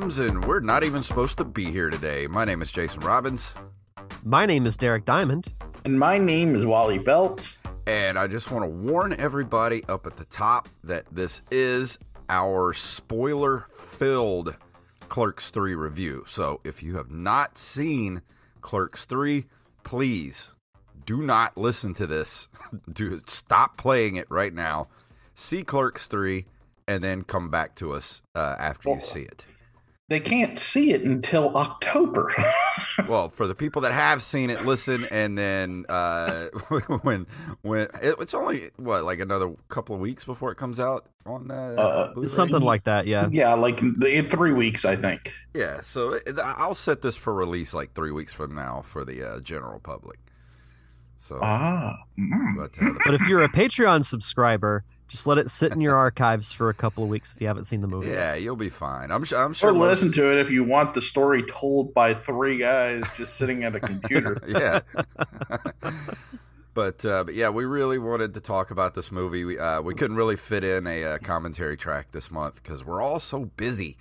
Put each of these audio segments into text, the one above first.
programs, and we're not even supposed to be here today. My name is Jason Robbins. My name is Derek Diamond. And my name is Wally Phelps. And I just want to warn everybody up at the top that this is our spoiler filled Clerks 3 review. So if you have not seen Clerks 3, please do not listen to this. do stop playing it right now. See Clerks 3 and then come back to us uh, after you see it. They can't see it until October. well, for the people that have seen it, listen, and then uh, when when it, it's only what like another couple of weeks before it comes out on uh, uh something like that. Yeah, yeah, like in three weeks, I think. Yeah, so it, I'll set this for release like three weeks from now for the uh, general public. So ah, mm. but, uh, but if you're a Patreon subscriber just let it sit in your archives for a couple of weeks if you haven't seen the movie. Yeah, you'll be fine. I'm sure. I'm sure. Or listen to it if you want the story told by three guys just sitting at a computer. yeah. but uh, but yeah, we really wanted to talk about this movie. We uh, we couldn't really fit in a, a uh, commentary track this month because we're all so busy,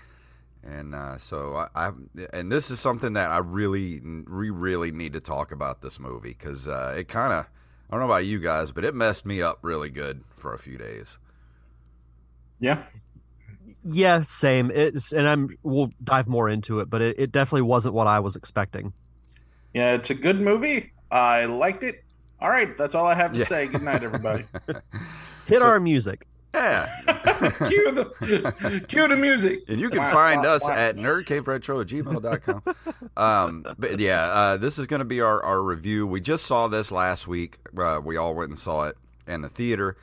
and uh, so I, I, and this is something that I really we really need to talk about this movie because uh, it kind of I don't know about you guys, but it messed me up really good for a few days. Yeah. Yeah, same. It's and I'm we'll dive more into it, but it, it definitely wasn't what I was expecting. Yeah, it's a good movie. I liked it. All right, that's all I have to yeah. say. Good night, everybody. Hit so, our music. Yeah. cue the cue the music. And you can find us at nerdcaveretro at gmail.com. Um, but yeah, uh, this is going to be our, our review. We just saw this last week. Uh, we all went and saw it in the theater.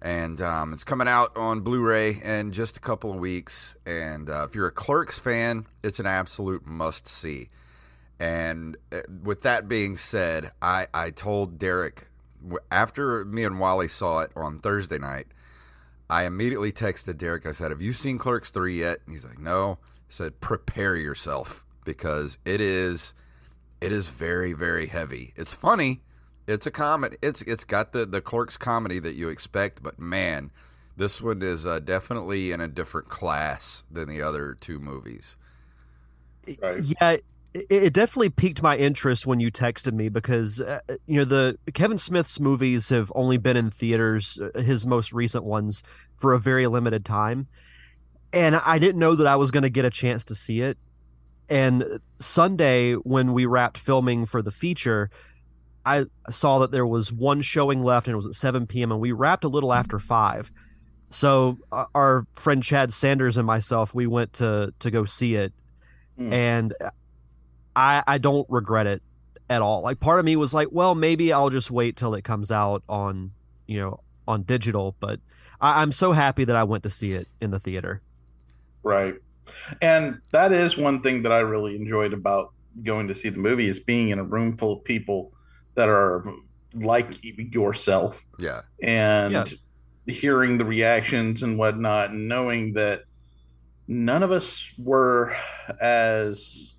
And um, it's coming out on Blu ray in just a couple of weeks. And uh, if you're a Clerks fan, it's an absolute must see. And uh, with that being said, I, I told Derek after me and Wally saw it on Thursday night I immediately texted Derek. I said, "Have you seen Clerks three yet?" And he's like, "No." I said, "Prepare yourself because it is, it is very very heavy. It's funny. It's a comedy. It's it's got the the Clerks comedy that you expect, but man, this one is uh, definitely in a different class than the other two movies." Right. Yeah, it definitely piqued my interest when you texted me because uh, you know the Kevin Smith's movies have only been in theaters uh, his most recent ones for a very limited time and I didn't know that I was going to get a chance to see it and Sunday when we wrapped filming for the feature I saw that there was one showing left and it was at 7 p.m. and we wrapped a little after 5 so uh, our friend Chad Sanders and myself we went to to go see it mm. and I I don't regret it at all. Like part of me was like, well, maybe I'll just wait till it comes out on you know on digital, but I, I'm so happy that I went to see it in the theater. Right, and that is one thing that I really enjoyed about going to see the movie is being in a room full of people that are like yourself. Yeah, and yeah. hearing the reactions and whatnot, and knowing that none of us were as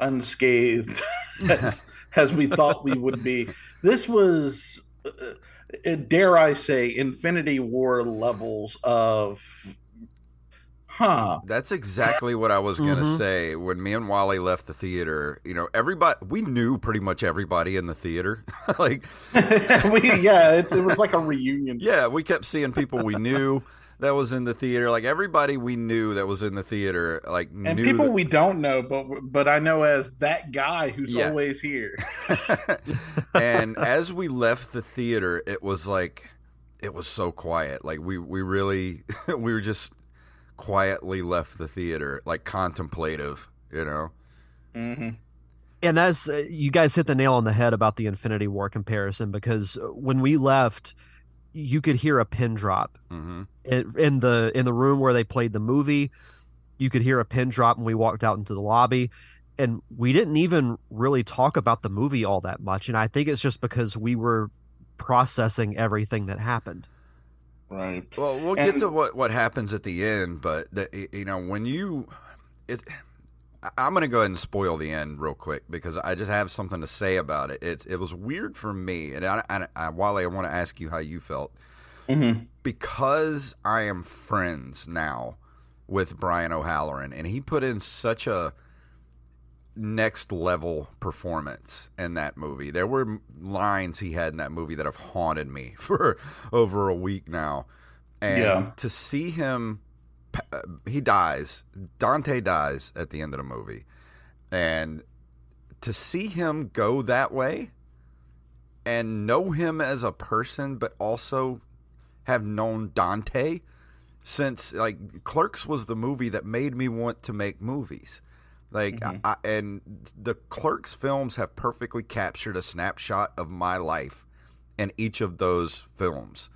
unscathed as, as we thought we would be. This was, uh, dare I say, Infinity War levels of. Huh. That's exactly what I was going to mm-hmm. say when me and Wally left the theater. You know, everybody, we knew pretty much everybody in the theater. like, we, yeah, it, it was like a reunion. Yeah, we kept seeing people we knew that was in the theater. Like everybody we knew that was in the theater, like and people that... we don't know, but but I know as that guy who's yeah. always here. and as we left the theater, it was like it was so quiet. Like we we really we were just quietly left the theater, like contemplative, you know. Mm-hmm. And that's uh, you guys hit the nail on the head about the Infinity War comparison because when we left you could hear a pin drop mm-hmm. in, in, the in the room where they played the movie. You could hear a pin drop when we walked out into the lobby, and we didn't even really talk about the movie all that much. And I think it's just because we were processing everything that happened. Right. Well, we'll and, get to what what happens at the end, but the, you know when you it I'm going to go ahead and spoil the end real quick because I just have something to say about it. It it was weird for me, and I, I, I Wally, I want to ask you how you felt mm-hmm. because I am friends now with Brian O'Halloran, and he put in such a next level performance in that movie. There were lines he had in that movie that have haunted me for over a week now. And yeah. to see him, he dies. Dante dies at the end of the movie. And to see him go that way and know him as a person, but also have known Dante since like Clerks was the movie that made me want to make movies. Like mm-hmm. I, and the Clerks films have perfectly captured a snapshot of my life in each of those films.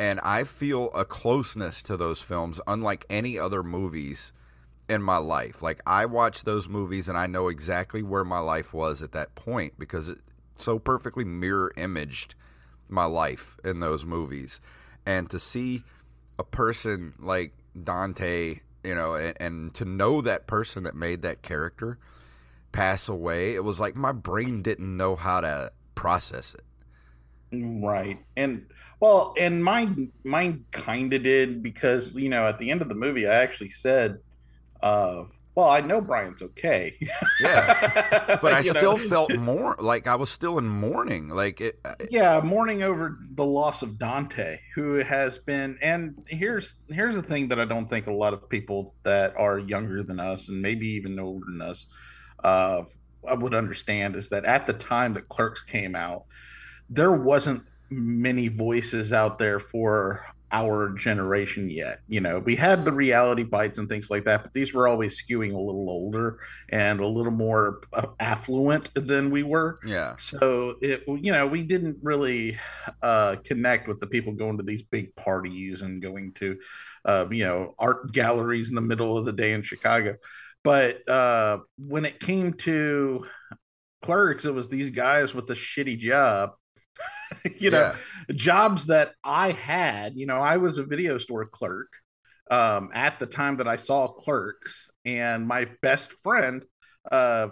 And I feel a closeness to those films unlike any other movies in my life. Like I watch those movies and I know exactly where my life was at that point because it so perfectly mirror imaged my life in those movies. And to see a person like Dante, you know, and, and to know that person that made that character pass away, it was like my brain didn't know how to process it. Right. And well, and mine mine kind of did because, you know, at the end of the movie I actually said uh well, I know Brian's okay. yeah, but I still know? felt more like I was still in mourning. Like it. Uh, yeah, mourning over the loss of Dante, who has been. And here's here's the thing that I don't think a lot of people that are younger than us and maybe even older than us, uh, I would understand is that at the time that Clerks came out, there wasn't many voices out there for our generation yet. You know, we had the reality bites and things like that, but these were always skewing a little older and a little more uh, affluent than we were. Yeah. So it, you know, we didn't really uh, connect with the people going to these big parties and going to, uh, you know, art galleries in the middle of the day in Chicago. But uh, when it came to clerks, it was these guys with a shitty job you know, yeah. jobs that I had. You know, I was a video store clerk um, at the time that I saw Clerks, and my best friend, uh,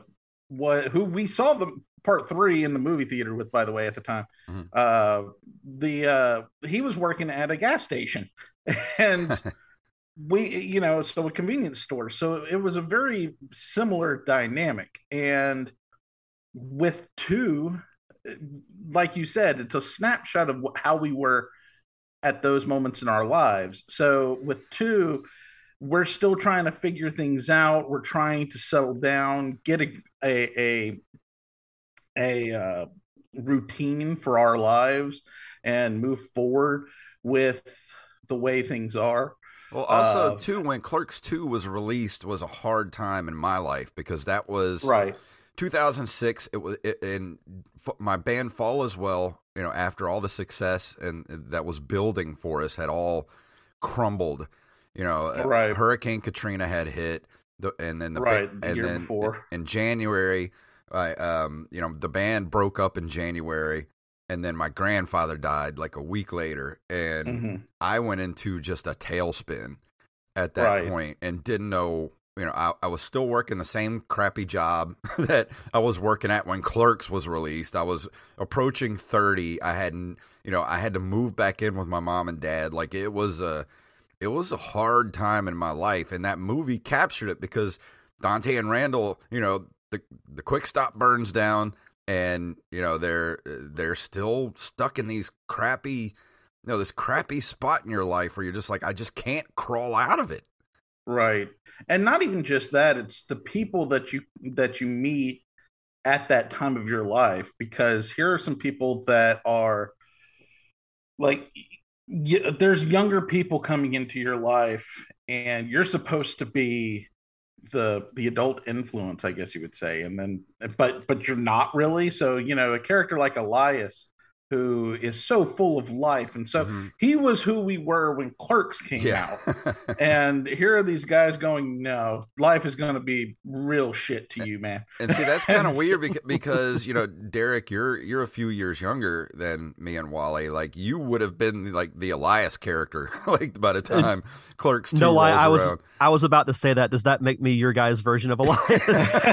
was who we saw the part three in the movie theater with, by the way, at the time. Mm-hmm. Uh, the uh, he was working at a gas station, and. we you know so a convenience store so it was a very similar dynamic and with two like you said, it's a snapshot of how we were at those moments in our lives. So with two, we're still trying to figure things out. We're trying to settle down, get a a a, a uh, routine for our lives, and move forward with the way things are. Well, also uh, too, when Clerks Two was released, was a hard time in my life because that was right 2006 it was it, and my band fall as well you know after all the success and that was building for us had all crumbled you know uh, right. hurricane katrina had hit the, and then the right the and then before. in january I, um you know the band broke up in january and then my grandfather died like a week later and mm-hmm. i went into just a tailspin at that right. point and didn't know you know, I, I, was still working the same crappy job that I was working at when Clerks was released. I was approaching 30. I hadn't, you know, I had to move back in with my mom and dad. Like it was a, it was a hard time in my life. And that movie captured it because Dante and Randall, you know, the, the quick stop burns down and, you know, they're, they're still stuck in these crappy, you know, this crappy spot in your life where you're just like, I just can't crawl out of it. Right. And not even just that, it's the people that you that you meet at that time of your life because here are some people that are like there's younger people coming into your life and you're supposed to be the the adult influence i guess you would say and then but but you're not really so you know a character like elias who is so full of life. And so mm-hmm. he was who we were when Clerks came yeah. out. and here are these guys going, no, life is going to be real shit to you, man. And see, that's kind of weird because, because, you know, Derek, you're, you're a few years younger than me and Wally. Like you would have been like the Elias character, like by the time Clerks no lie. I was, I was about to say that. Does that make me your guy's version of Elias?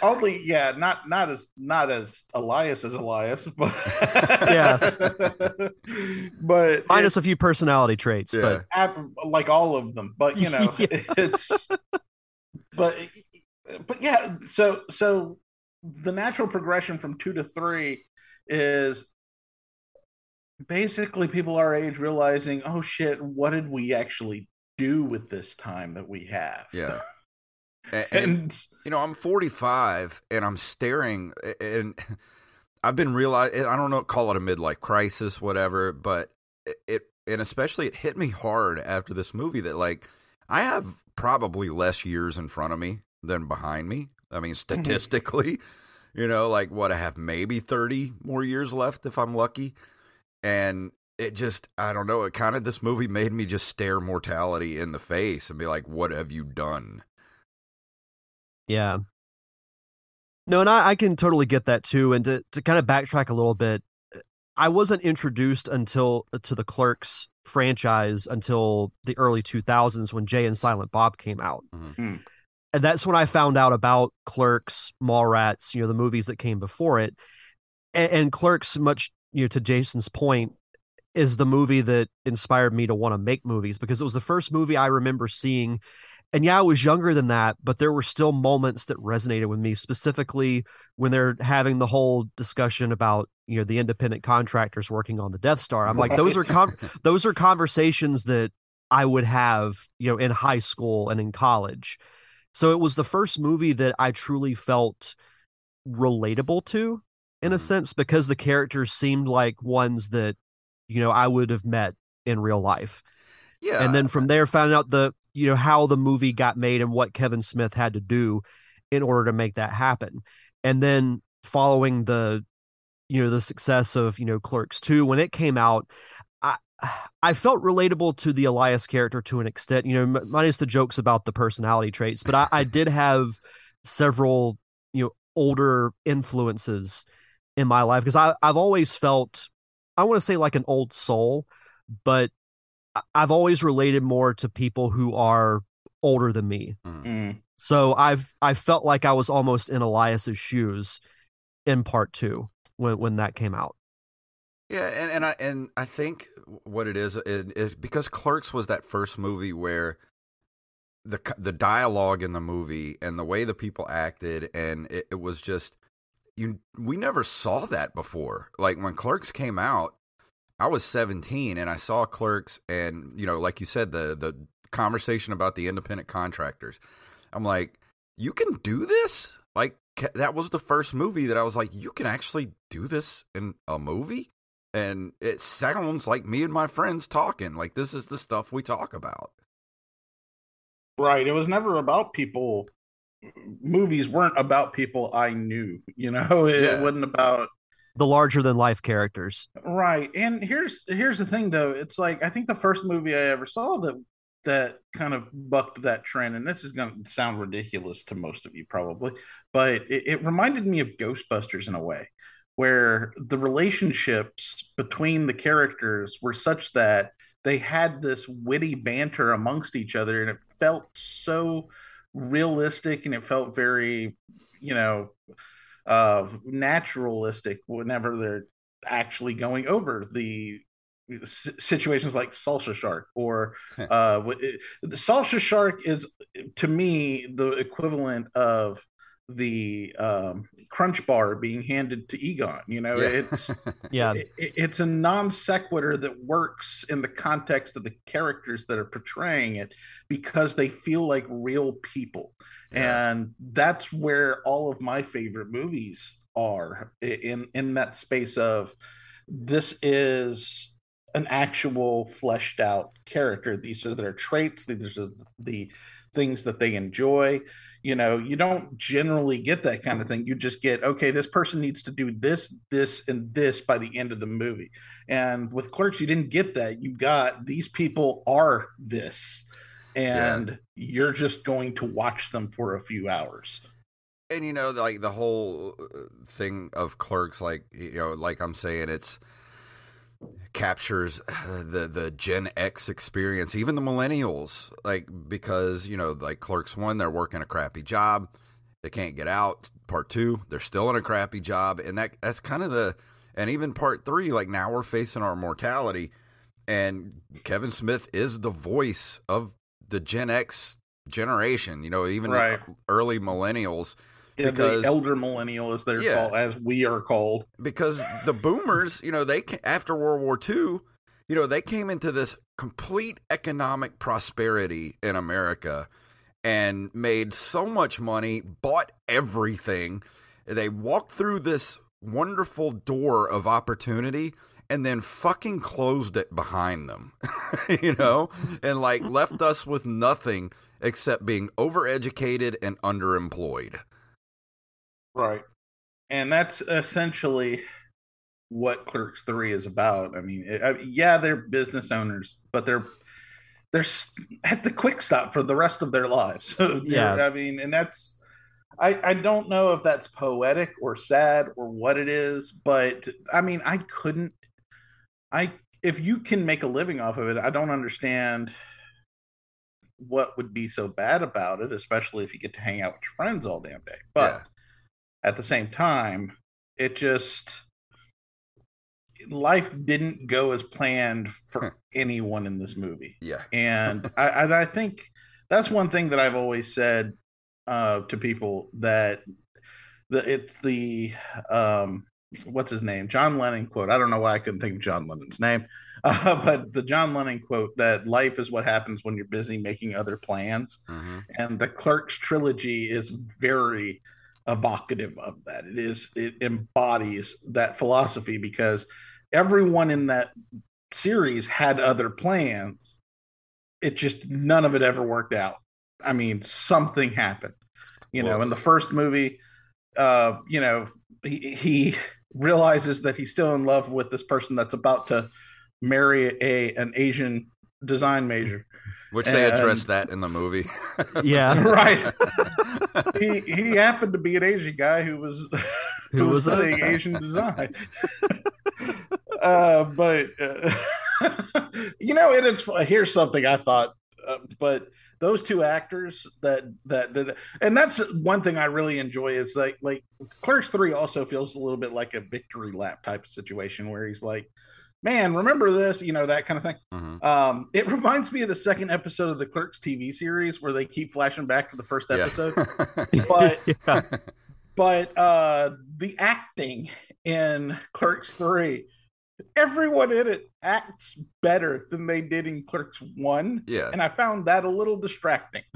Only, yeah, not not as not as Elias as Elias, but yeah, but minus it, a few personality traits, yeah. but like all of them. But you know, yeah. it's but but yeah. So so the natural progression from two to three is basically people our age realizing, oh shit, what did we actually do with this time that we have? Yeah. And, and, you know, I'm 45 and I'm staring and I've been realizing I don't know call it a midlife crisis whatever, but it and especially it hit me hard after this movie that like I have probably less years in front of me than behind me. I mean, mm-hmm. statistically, you know, like what I have maybe 30 more years left if I'm lucky. And it just I don't know, it kind of this movie made me just stare mortality in the face and be like, "What have you done?" Yeah. No, and I, I can totally get that too. And to, to kind of backtrack a little bit, I wasn't introduced until uh, to the Clerks franchise until the early 2000s when Jay and Silent Bob came out. Mm-hmm. And that's when I found out about Clerks, Mallrats, you know, the movies that came before it. And, and Clerks, much you know, to Jason's point, is the movie that inspired me to want to make movies because it was the first movie I remember seeing and yeah, I was younger than that, but there were still moments that resonated with me, specifically when they're having the whole discussion about you know the independent contractors working on the Death Star. I'm like, those are con- those are conversations that I would have you know in high school and in college. So it was the first movie that I truly felt relatable to, in a mm-hmm. sense, because the characters seemed like ones that you know I would have met in real life. Yeah. And then from there, found out the you know how the movie got made and what Kevin Smith had to do in order to make that happen. And then following the you know the success of you know Clerks 2 when it came out I I felt relatable to the Elias character to an extent, you know, minus the jokes about the personality traits, but I, I did have several, you know, older influences in my life because I I've always felt I want to say like an old soul, but I've always related more to people who are older than me. Mm. mm. So I've I felt like I was almost in Elias's shoes in part two when when that came out. Yeah, and, and I and I think what it is is because Clerks was that first movie where the the dialogue in the movie and the way the people acted and it, it was just you we never saw that before. Like when Clerks came out, I was 17 and I saw Clerks and you know like you said the the conversation about the independent contractors. I'm like, you can do this? Like that was the first movie that I was like, you can actually do this in a movie? And it sounds like me and my friends talking. Like this is the stuff we talk about. Right. It was never about people movies weren't about people I knew. You know, it, yeah. wasn't about the larger than life characters. Right. And here's here's the thing though. It's like I think the first movie I ever saw that that kind of bucked that trend and this is going to sound ridiculous to most of you probably, but it, it reminded me of Ghostbusters in a way where the relationships between the characters were such that they had this witty banter amongst each other and it felt so realistic and it felt very you know uh, naturalistic whenever they're actually going over the situations like salsa shark or uh the salsa shark is to me the equivalent of the um, crunch bar being handed to Egon. You know, yeah. it's yeah, it, it's a non sequitur that works in the context of the characters that are portraying it because they feel like real people, yeah. and that's where all of my favorite movies are in in that space of this is an actual fleshed out character. These are their traits. These are the things that they enjoy you know you don't generally get that kind of thing. You just get okay this person needs to do this this and this by the end of the movie. And with clerks you didn't get that. You got these people are this and yeah. you're just going to watch them for a few hours. And you know like the whole uh, thing of clerks like you know like i'm saying it's captures uh, the the Gen X experience, even the millennials, like because you know, like Clerks One, they're working a crappy job. They can't get out. Part two, they're still in a crappy job, and that that's kind of the and even part three. Like now we're facing our mortality, and Kevin Smith is the voice of the Gen X generation. You know, even right. early millennials. Yeah, because, the elder millennial is their yeah, call, as we are called. Because the boomers, you know, they after World War II, you know, they came into this complete economic prosperity in America and made so much money, bought everything. They walked through this wonderful door of opportunity and then fucking closed it behind them, you know, and like left us with nothing except being overeducated and underemployed. Right. And that's essentially what Clerks 3 is about. I mean, it, yeah, they're business owners, but they're they're at the quick stop for the rest of their lives. yeah. I mean, and that's I, I don't know if that's poetic or sad or what it is, but I mean, I couldn't I if you can make a living off of it, I don't understand what would be so bad about it, especially if you get to hang out with your friends all damn day. But yeah. At the same time, it just life didn't go as planned for anyone in this movie. Yeah. And I, I think that's one thing that I've always said uh, to people that the it's the um, what's his name John Lennon quote. I don't know why I couldn't think of John Lennon's name, uh, but the John Lennon quote that life is what happens when you're busy making other plans, mm-hmm. and the Clerks trilogy is very evocative of that. It is it embodies that philosophy because everyone in that series had other plans. It just none of it ever worked out. I mean, something happened. You well, know, in the first movie, uh, you know, he, he realizes that he's still in love with this person that's about to marry a an Asian design major. Which and, they addressed that in the movie. yeah. right. he he happened to be an Asian guy who was who, who was, was studying Asian design. uh, but uh, you know, and it is here's something I thought, uh, but those two actors that, that that and that's one thing I really enjoy is like like Clerks three also feels a little bit like a victory lap type of situation where he's like, man, remember this, you know that kind of thing. Mm-hmm. Um, it reminds me of the second episode of the Clerks TV series where they keep flashing back to the first episode, yeah. but yeah. but uh, the acting in Clerks three everyone in it acts better than they did in Clerks 1. Yeah. And I found that a little distracting.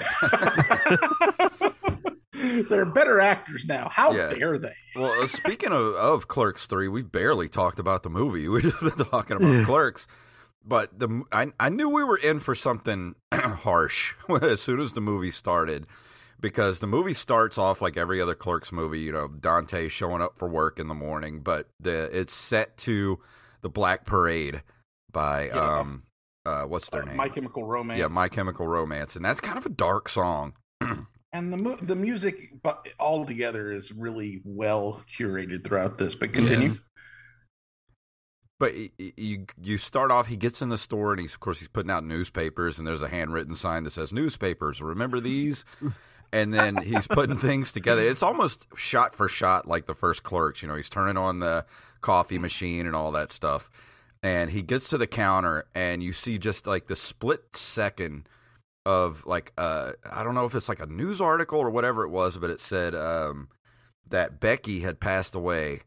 They're better actors now. How yeah. dare they? well, uh, speaking of, of Clerks 3, we barely talked about the movie. We just been talking about Clerks. But the I, I knew we were in for something harsh as soon as the movie started because the movie starts off like every other Clerks movie, you know, Dante showing up for work in the morning, but the it's set to the Black Parade by yeah. um uh what's their uh, name? My Chemical Romance. Yeah, My Chemical Romance, and that's kind of a dark song. and the mu- the music but all together is really well curated throughout this. But continue. Yes. But you you start off. He gets in the store and he's of course he's putting out newspapers and there's a handwritten sign that says newspapers. Remember these? and then he's putting things together. It's almost shot for shot like the first Clerks. You know, he's turning on the coffee machine and all that stuff. And he gets to the counter, and you see just like the split second of like uh I don't know if it's like a news article or whatever it was, but it said um that Becky had passed away,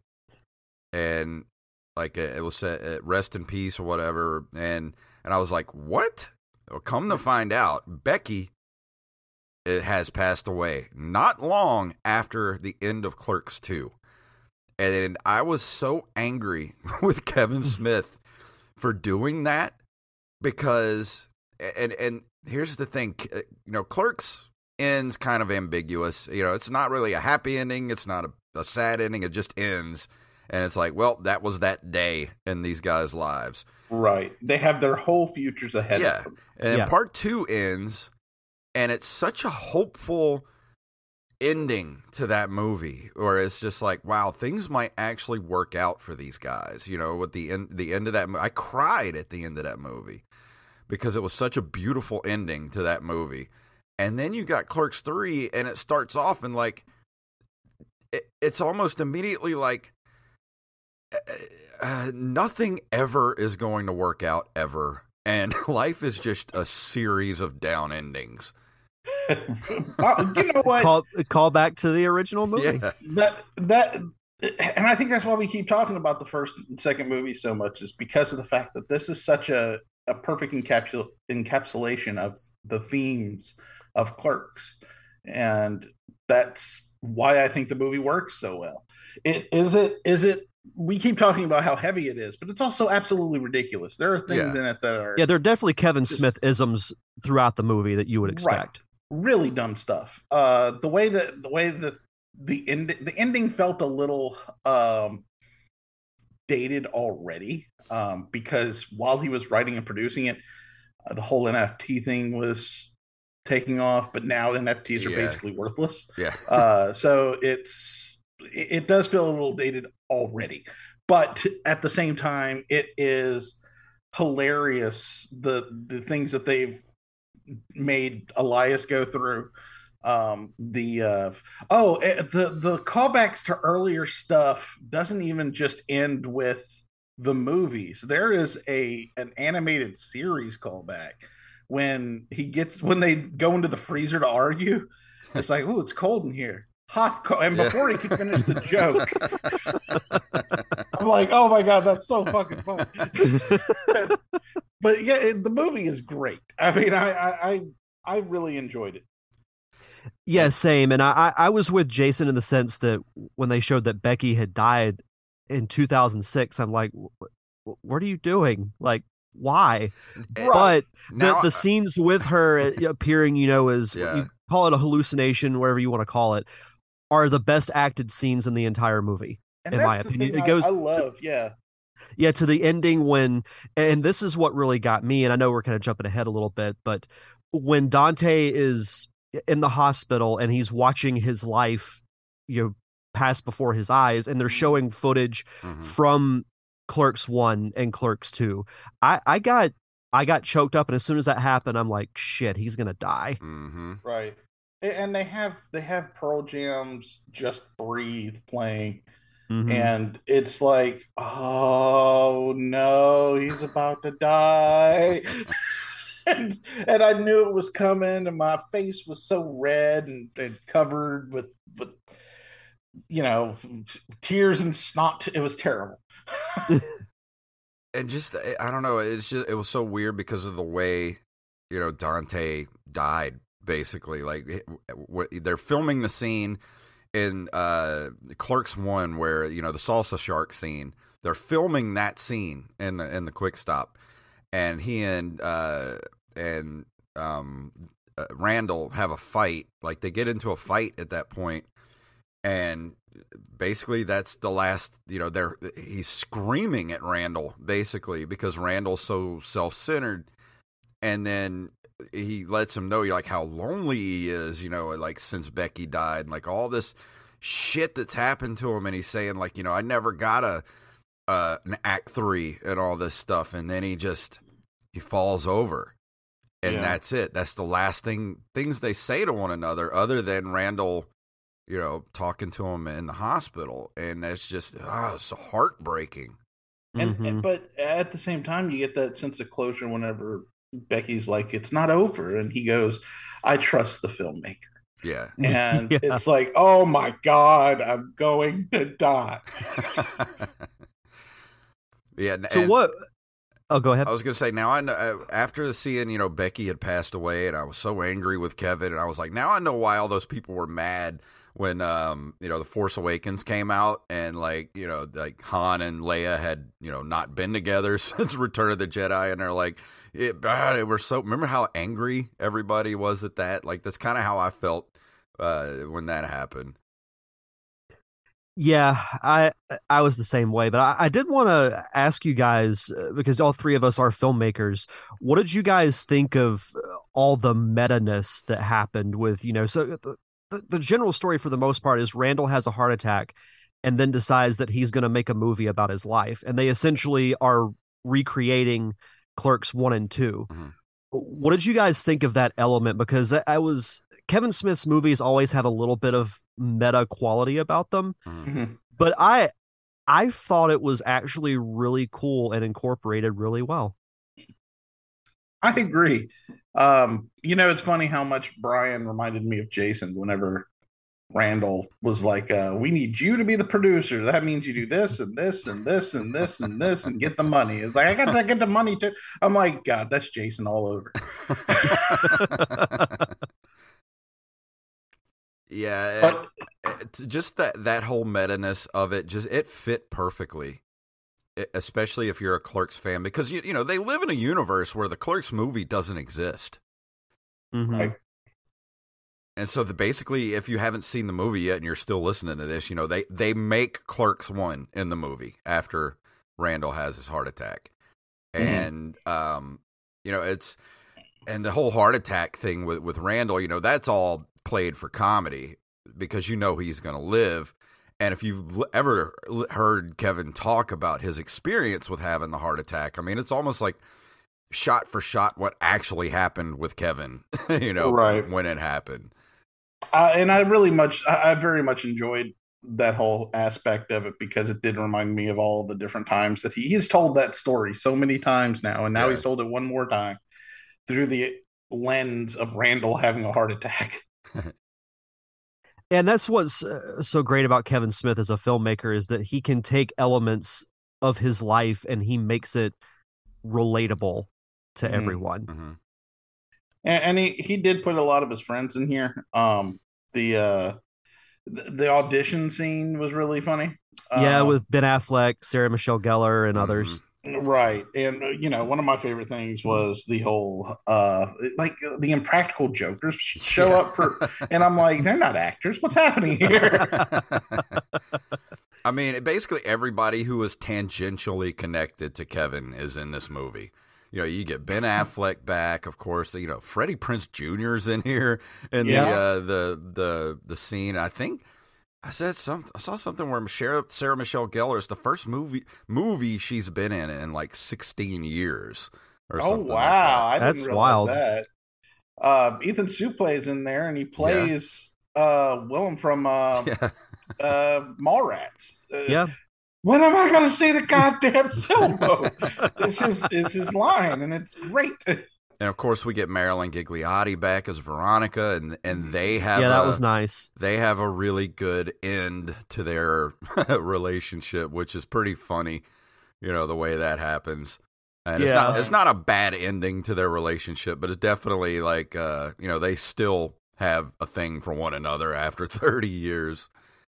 and like it was said uh, rest in peace or whatever, and and I was like, what? Well, come to find out, Becky it has passed away not long after the end of Clerks 2. And I was so angry with Kevin Smith for doing that because and and here's the thing, uh, you know, Clerks ends kind of ambiguous. You know, it's not really a happy ending, it's not a, a sad ending, it just ends. And it's like, well, that was that day in these guys' lives. Right. They have their whole futures ahead yeah. of them. And yeah. part two ends and it's such a hopeful ending to that movie or it's just like wow things might actually work out for these guys you know with the end the end of that i cried at the end of that movie because it was such a beautiful ending to that movie and then you got clerks 3 and it starts off and like it, it's almost immediately like uh, uh, nothing ever is going to work out ever, and life is just a series of down endings. uh, you know what? Call, call back to the original movie. Yeah. That that, and I think that's why we keep talking about the first and second movie so much is because of the fact that this is such a a perfect encapsul- encapsulation of the themes of Clerks, and that's why I think the movie works so well. It is it is it. We keep talking about how heavy it is, but it's also absolutely ridiculous. There are things Yeah. in it that are Yeah, there are definitely Kevin Smith isms throughout the movie that you would expect. really dumb stuff. Uh, the way that the way that the end the ending felt a little um, dated already um, because while he was writing and producing it, uh, the whole NFT thing was taking off, but now NFTs are Yeah. basically worthless. Yeah. Uh, so it's it, it does feel a little dated already, but at the same time, it is hilarious the the things that they've made Elias go through. Um, the uh, oh, eh, the the callbacks to earlier stuff doesn't even just end with the movies. There is a an animated series callback when he gets when they go into the freezer to argue. It's like, oh, it's cold in here. Hot, co-. and Yeah. before he could finish the joke, I'm like, oh my god, that's so fucking funny. but yeah, it, the movie is great. I mean, I, I I I really enjoyed it. Yeah, same. And I, I was with Jason in the sense that when they showed that Becky had died in 2006, I'm like, "Wh- wh- what are you doing? Like, why? But the, Now- the scenes with her uh, appearing, you know, as Yeah. you call it a hallucination, whatever you want to call it, are the best acted scenes in the entire movie. And In my opinion, it goes- I love, yeah. Yeah, to the ending when, and this is what really got me. And I know we're kind of jumping ahead a little bit, but when Dante is in the hospital and he's watching his life, you know, pass before his eyes, and they're showing footage Mhm. from Clerks One and Clerks Two, I, I got, I got choked up, and as soon as that happened, I'm like, shit, he's gonna die. Mhm. Right. And they have they have Pearl Jam's Just Breathe playing Mhm. and it's like, oh no, he's about to die. and and I knew it was coming and my face was so red and, and covered with with you know tears and snot. It was terrible. and just I I don't know. It's just it was so weird because of the way you know Dante died. Basically, like what- they're filming the scene in uh, Clerks One where you know the salsa shark scene. They're filming that scene in the in the quick stop, and he and uh, and um, uh, Randall have a fight. Like they get into a fight at that point, and basically that's the last you know they're he's screaming at Randall basically because Randall's so self-centered and then he lets him know like how lonely he is you know like since Becky died and like all this shit that's happened to him and he's saying like you know I never got a uh an act 3 and all this stuff and then he just he falls over and Yeah. that's it that's the last thing things they say to one another other than Randall you know, talking to him in the hospital, and that's just oh, it's heartbreaking. And, Mhm. and but at the same time, you get that sense of closure whenever Becky's like, "It's not over," and he goes, "I trust the filmmaker." Yeah, And Yeah. it's like, "Oh my god, I'm going to die." yeah. and- so and what? Oh, go ahead. I was gonna say now I know uh, after seeing you know Becky had passed away, and I was so angry with Kevin, and I was like, now I know why all those people were mad when um you know the Force Awakens came out, and like you know like Han and Leia had you know not been together since Return of the Jedi, and they're like. It, ah, they were so. Remember how angry everybody was at that? Like that's kind of how I felt uh, when that happened. Yeah, I I was the same way, but I, I did want to ask you guys uh, because all three of us are filmmakers. What did you guys think of uh, all the meta ness that happened with you know? So the, the the general story for the most part is Randall has a heart attack, and then decides that he's going to make a movie about his life, and they essentially are recreating Clerks one and 2 Mhm. What did you guys think of that element? Because I, I was Kevin Smith's movies always have a little bit of meta quality about them, Mm-hmm. but I I thought it was actually really cool and incorporated really well. I agree. Um, you know, it's funny how much Brian reminded me of Jason whenever Randall was like, uh, "We need you to be the producer. That means you do this and this and this and this and this and get the money." It's like I got to get the money too. I'm like, God, that's Jason all over. yeah, But it- it- just that that whole meta ness of it, just it fit perfectly. It- especially if you're a Clerks fan, because you you know they live in a universe where the Clerks movie doesn't exist. Mhm. Right. And so the basically, if you haven't seen the movie yet and you're still listening to this, you know they they make Clerks one in the movie after Randall has his heart attack, Mhm. and um, you know it's and the whole heart attack thing with with Randall, you know that's all played for comedy because you know he's going to live. And if you've ever heard Kevin talk about his experience with having the heart attack, I mean, it's almost like shot for shot what actually happened with Kevin, you know, Right. when it happened. uh, and I really much, I, very much enjoyed that whole aspect of it because it did remind me of all the different times that he, he's told that story so many times now, and now he's told it one more time through the lens of Randall having a heart attack. And that's what's uh, so great about Kevin Smith as a filmmaker is that he can take elements of his life and he makes it relatable to Mhm. everyone. hmm and, and he he did put a lot of his friends in here. Um, the uh, the, the audition scene was really funny. yeah, Um, with Ben Affleck, Sarah Michelle Gellar, and others. Right, and uh, you know, one of my favorite things was the whole uh, like the impractical jokers show Yeah. up for, and I'm like, they're not actors. What's happening here? I mean, basically everybody who is tangentially connected to Kevin is in this movie. You know, you get Ben Affleck back, of course. You know, Freddie Prinze Jr. is in here in the Yeah. uh, the the the scene. I think I said some. I saw something where Sarah, Sarah Michelle Gellar is the first movie movie she's been in in like 16 years. Or oh something like wow, I That's didn't realize wild. that. Uh, Ethan Suplee is in there, and he plays uh, Willam from uh, that. Yeah. uh, Mallrats. Uh, Yeah. When am I going to see the goddamn sailboat? is is his line, and it's great. And of course, we get Marilyn Ghigliotti back as Veronica, and and they have yeah, that a- was nice. they have a really good end to their relationship, which is pretty funny. You know the way that happens, and it's not it's not a bad ending to their relationship, but it's definitely like uh, you know they still have a thing for one another after thirty years.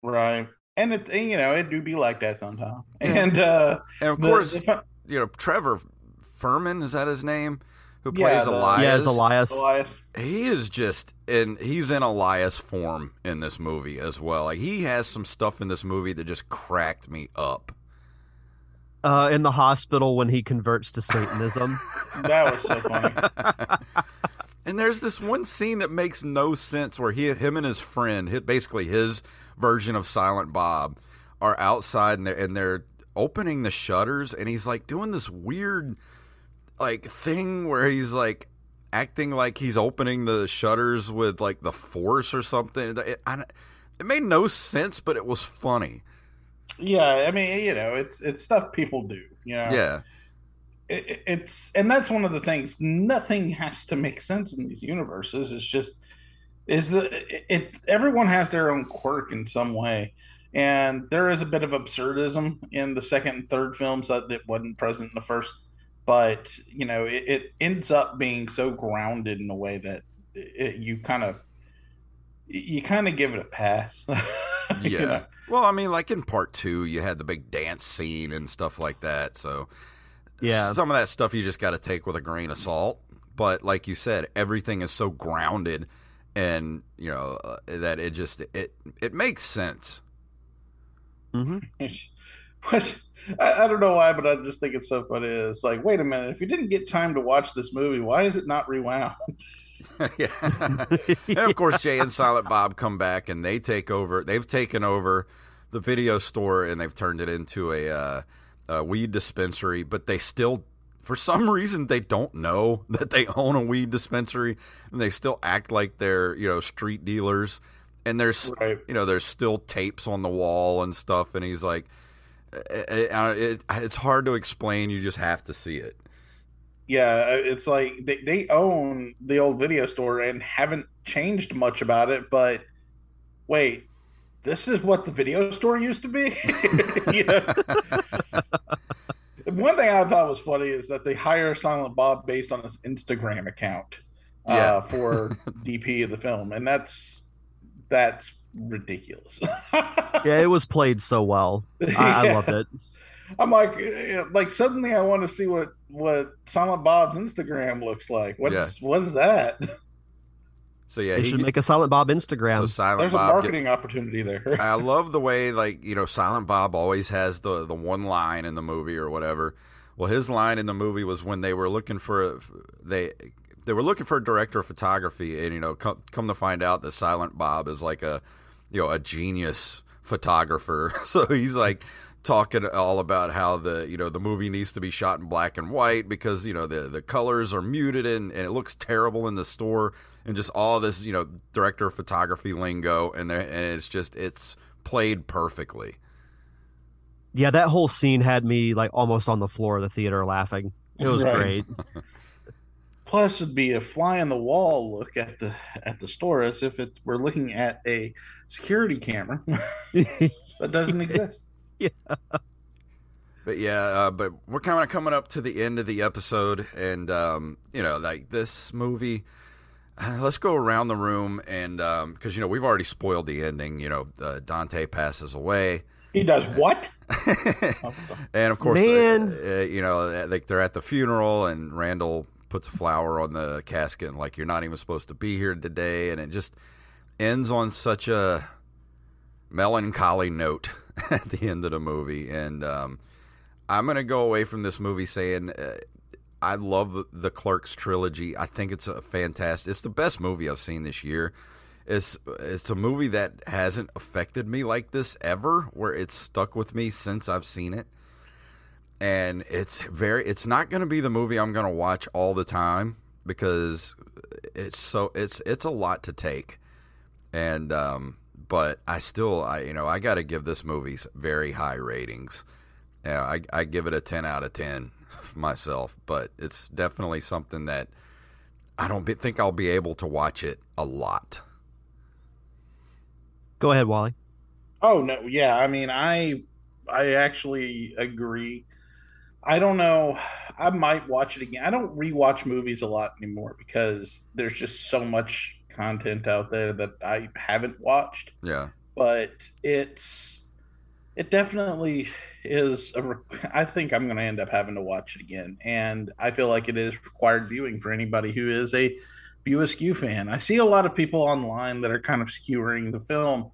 Right, and it and, you know it do be like that sometimes. Yeah. And uh, And of the- course, the you know Trevor Fehrman is that his name? Who Yeah, plays the- Elias? Yeah, as Elias. Elias. he is just and he's in Elias form in this movie as well. Like he has some stuff in this movie that just cracked me up. Uh, in the hospital when he converts to Satanism. That was so funny. and there's this one scene that makes no sense where he him and his friend, basically his version of Silent Bob, are outside and they're and they're opening the shutters and he's like doing this weird like thing where he's like acting like he's opening the shutters with like the force or something. It, I, it made no sense, but it was funny. Yeah, I mean, you know, it's it's stuff people do. You know, Yeah. it, it- it's and that's one of the things. Nothing has to make sense in these universes. It's just is the it, it everyone has their own quirk in some way, and there is a bit of absurdism in the second and third films that it wasn't present in the first. But you know, it, it ends up being so grounded in a way that it, you kind of you kind of give it a pass. You Yeah. know? Well, I mean, like in part two, you had the big dance scene and stuff like that. So, Yeah. some of that stuff you just got to take with a grain of salt. But like you said, everything is so grounded, and you know uh, that it just it it makes sense. hmm Which I, I don't know why, but I just think it's so funny. It's like, wait a minute, if you didn't get time to watch this movie, why is it not rewound? yeah. and of course, Jay and Silent Bob come back and they take over. They've taken over the video store and they've turned it into a, uh, a weed dispensary, but they still for some reason they don't know that they own a weed dispensary and they still act like they're you know street dealers and there's right. you know there's still tapes on the wall and stuff and he's like it, it, it, it's hard to explain. You just have to see it. Yeah uh, it's like they, they own the old video store and haven't changed much about it but wait this is what the video store used to be? One thing I thought was funny is that they hire Silent Bob based on his Instagram account uh, for DP of the film, and that's that's ridiculous. yeah, it was played so well. I, yeah. I loved it. I'm like, eh, like suddenly I want to see what what Silent Bob's Instagram looks like. What's yeah. what is that? So yeah, he should make a Silent Bob Instagram. So Silent There's Bob a marketing get, opportunity there. I love the way like you know Silent Bob always has the the one line in the movie or whatever. Well, his line in the movie was when they were looking for they they were looking for a director of photography, and you know come come to find out that Silent Bob is like a you know a genius photographer. So he's like talking all about how the you know the movie needs to be shot in black and white because you know the the colors are muted and, and it looks terrible in the store and just all this, you know, director of photography lingo, and there, and it's just it's played perfectly. Yeah, that whole scene had me like almost on the floor of the theater laughing. It was right. great. Plus, it'd be a fly on the wall look at the at the store as if it we're looking at a security camera that doesn't exist. Yeah. But yeah, uh, but we're kind of coming up to the end of the episode, and um, you know, like this movie let's go around the room and because um, you know we've already spoiled the ending. You know, uh, Dante passes away. He does what? and of course, uh, uh, you know, like they're at the funeral, and Randall puts a flower on the casket, and like you're not even supposed to be here today, and it just ends on such a melancholy note at the end of the movie. And um, I'm gonna go away from this movie saying uh, I love the Clerks trilogy. I think it's a fantastic. It's the best movie I've seen this year. It's it's a movie that hasn't affected me like this ever, where it's stuck with me since I've seen it. And it's very. It's not going to be the movie I'm going to watch all the time because it's so it's it's a lot to take. And um, but I still I you know I got to give this movie very high ratings. Yeah, I I give it a ten out of ten myself, but it's definitely something that I don't be, think I'll be able to watch it a lot. Go ahead, Wally. Oh no, yeah. I mean, I I actually agree. I don't know. I might watch it again. I don't rewatch movies a lot anymore because there's just so much content out there that I haven't watched. Yeah. But it's it definitely is a i think i'm going to end up having to watch it again and i feel like it is required viewing for anybody who is a view askew fan i see a lot of people online that are kind of skewering the film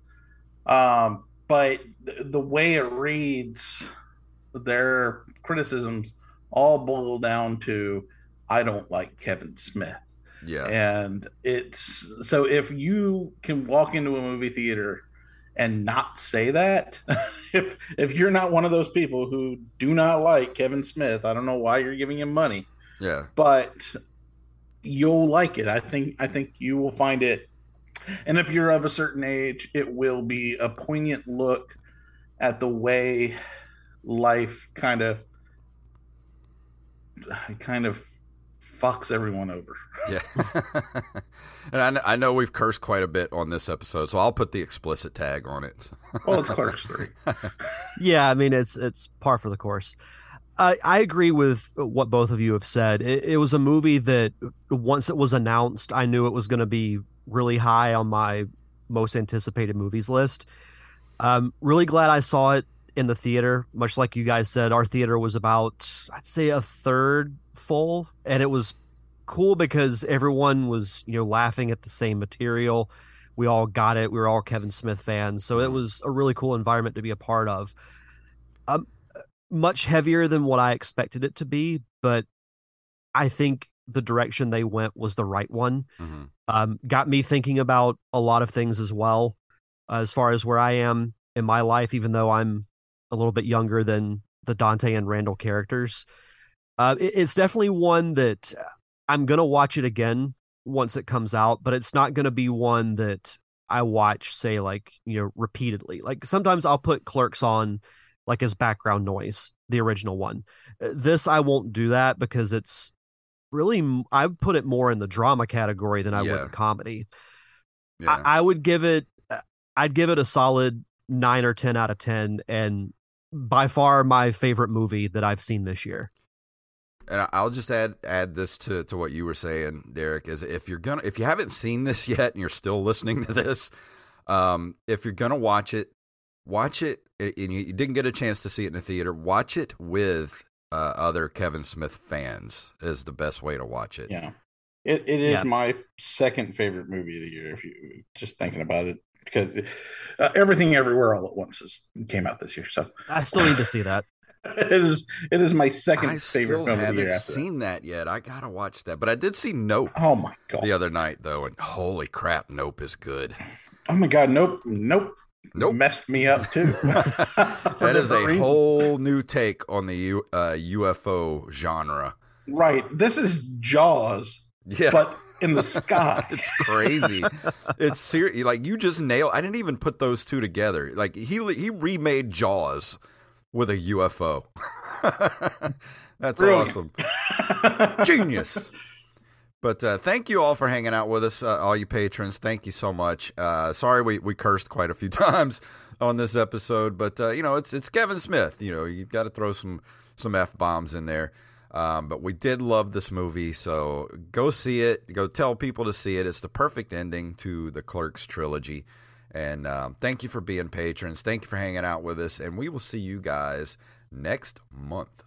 um, but the, the way it reads their criticisms all boil down to i don't like kevin smith yeah and it's so if you can walk into a movie theater and not say that if if you're not one of those people who do not like Kevin Smith, I don't know why you're giving him money. Yeah. But you'll like it. I think I think you will find it and if you're of a certain age, it will be a poignant look at the way life kind of kind of fucks everyone over. yeah. and I, I, know we've cursed quite a bit on this episode, so I'll put the explicit tag on it. well, it's Clerks three. yeah, I mean it's it's par for the course. I, I agree with what both of you have said. It, it was a movie that once it was announced, I knew it was going to be really high on my most anticipated movies list. I'm really glad I saw it in the theater. Much like you guys said, our theater was about I'd say a third full, and it was cool because everyone was you know laughing at the same material. We all got it. We were all Kevin Smith fans, so it was a really cool environment to be a part of. Um, much heavier than what I expected it to be, but I think the direction they went was the right one. Mm-hmm. Um, got me thinking about a lot of things as well, uh, as far as where I am in my life, even though I'm a little bit younger than the Dante and Randall characters Uh, it, it's definitely one that I'm gonna watch it again once it comes out, but it's not gonna be one that I watch, say, like you know, repeatedly. Like sometimes I'll put Clerks on like as background noise, the original one. Uh, this I won't do that because it's really I would put it more in the drama category than I yeah. would the comedy. Yeah. I, I would give it uh, I'd give it a solid nine or ten out of ten, and by far my favorite movie that I've seen this year. And I'll just add add this to, to what you were saying, Derek. Is if you're gonna if you haven't seen this yet and you're still listening to this, um, if you're gonna watch it, watch it. And you didn't get a chance to see it in the theater. Watch it with uh, other Kevin Smith fans. Is the best way to watch it. Yeah, it it is yeah. my second favorite movie of the year. If you just thinking about it, because uh, everything everywhere all at once is, came out this year. So I still need to see that. it is it is my second I favorite film of the year. I haven't seen that. that. yet. I gotta watch that. But I did see Nope. Oh my god! The other night though, and holy crap, Nope is good. Oh my god, Nope, Nope. Nope. Messed me up too. that is a reasons. whole new take on the U, uh, UFO genre. Right. This is Jaws. Yeah. But in the sky. it's crazy. it's serious. Like you just nailed. I didn't even put those two together. Like he he remade Jaws with a UFO. That's awesome. Genius. But uh, thank you all for hanging out with us, uh, all you patrons. Thank you so much. Uh, sorry we, we cursed quite a few times on this episode, but uh, you know it's it's Kevin Smith. You know you got to throw some some f bombs in there. Um, but we did love this movie, so go see it. Go tell people to see it. It's the perfect ending to the Clerks trilogy. And um, thank you for being patrons. Thank you for hanging out with us. And we will see you guys next month.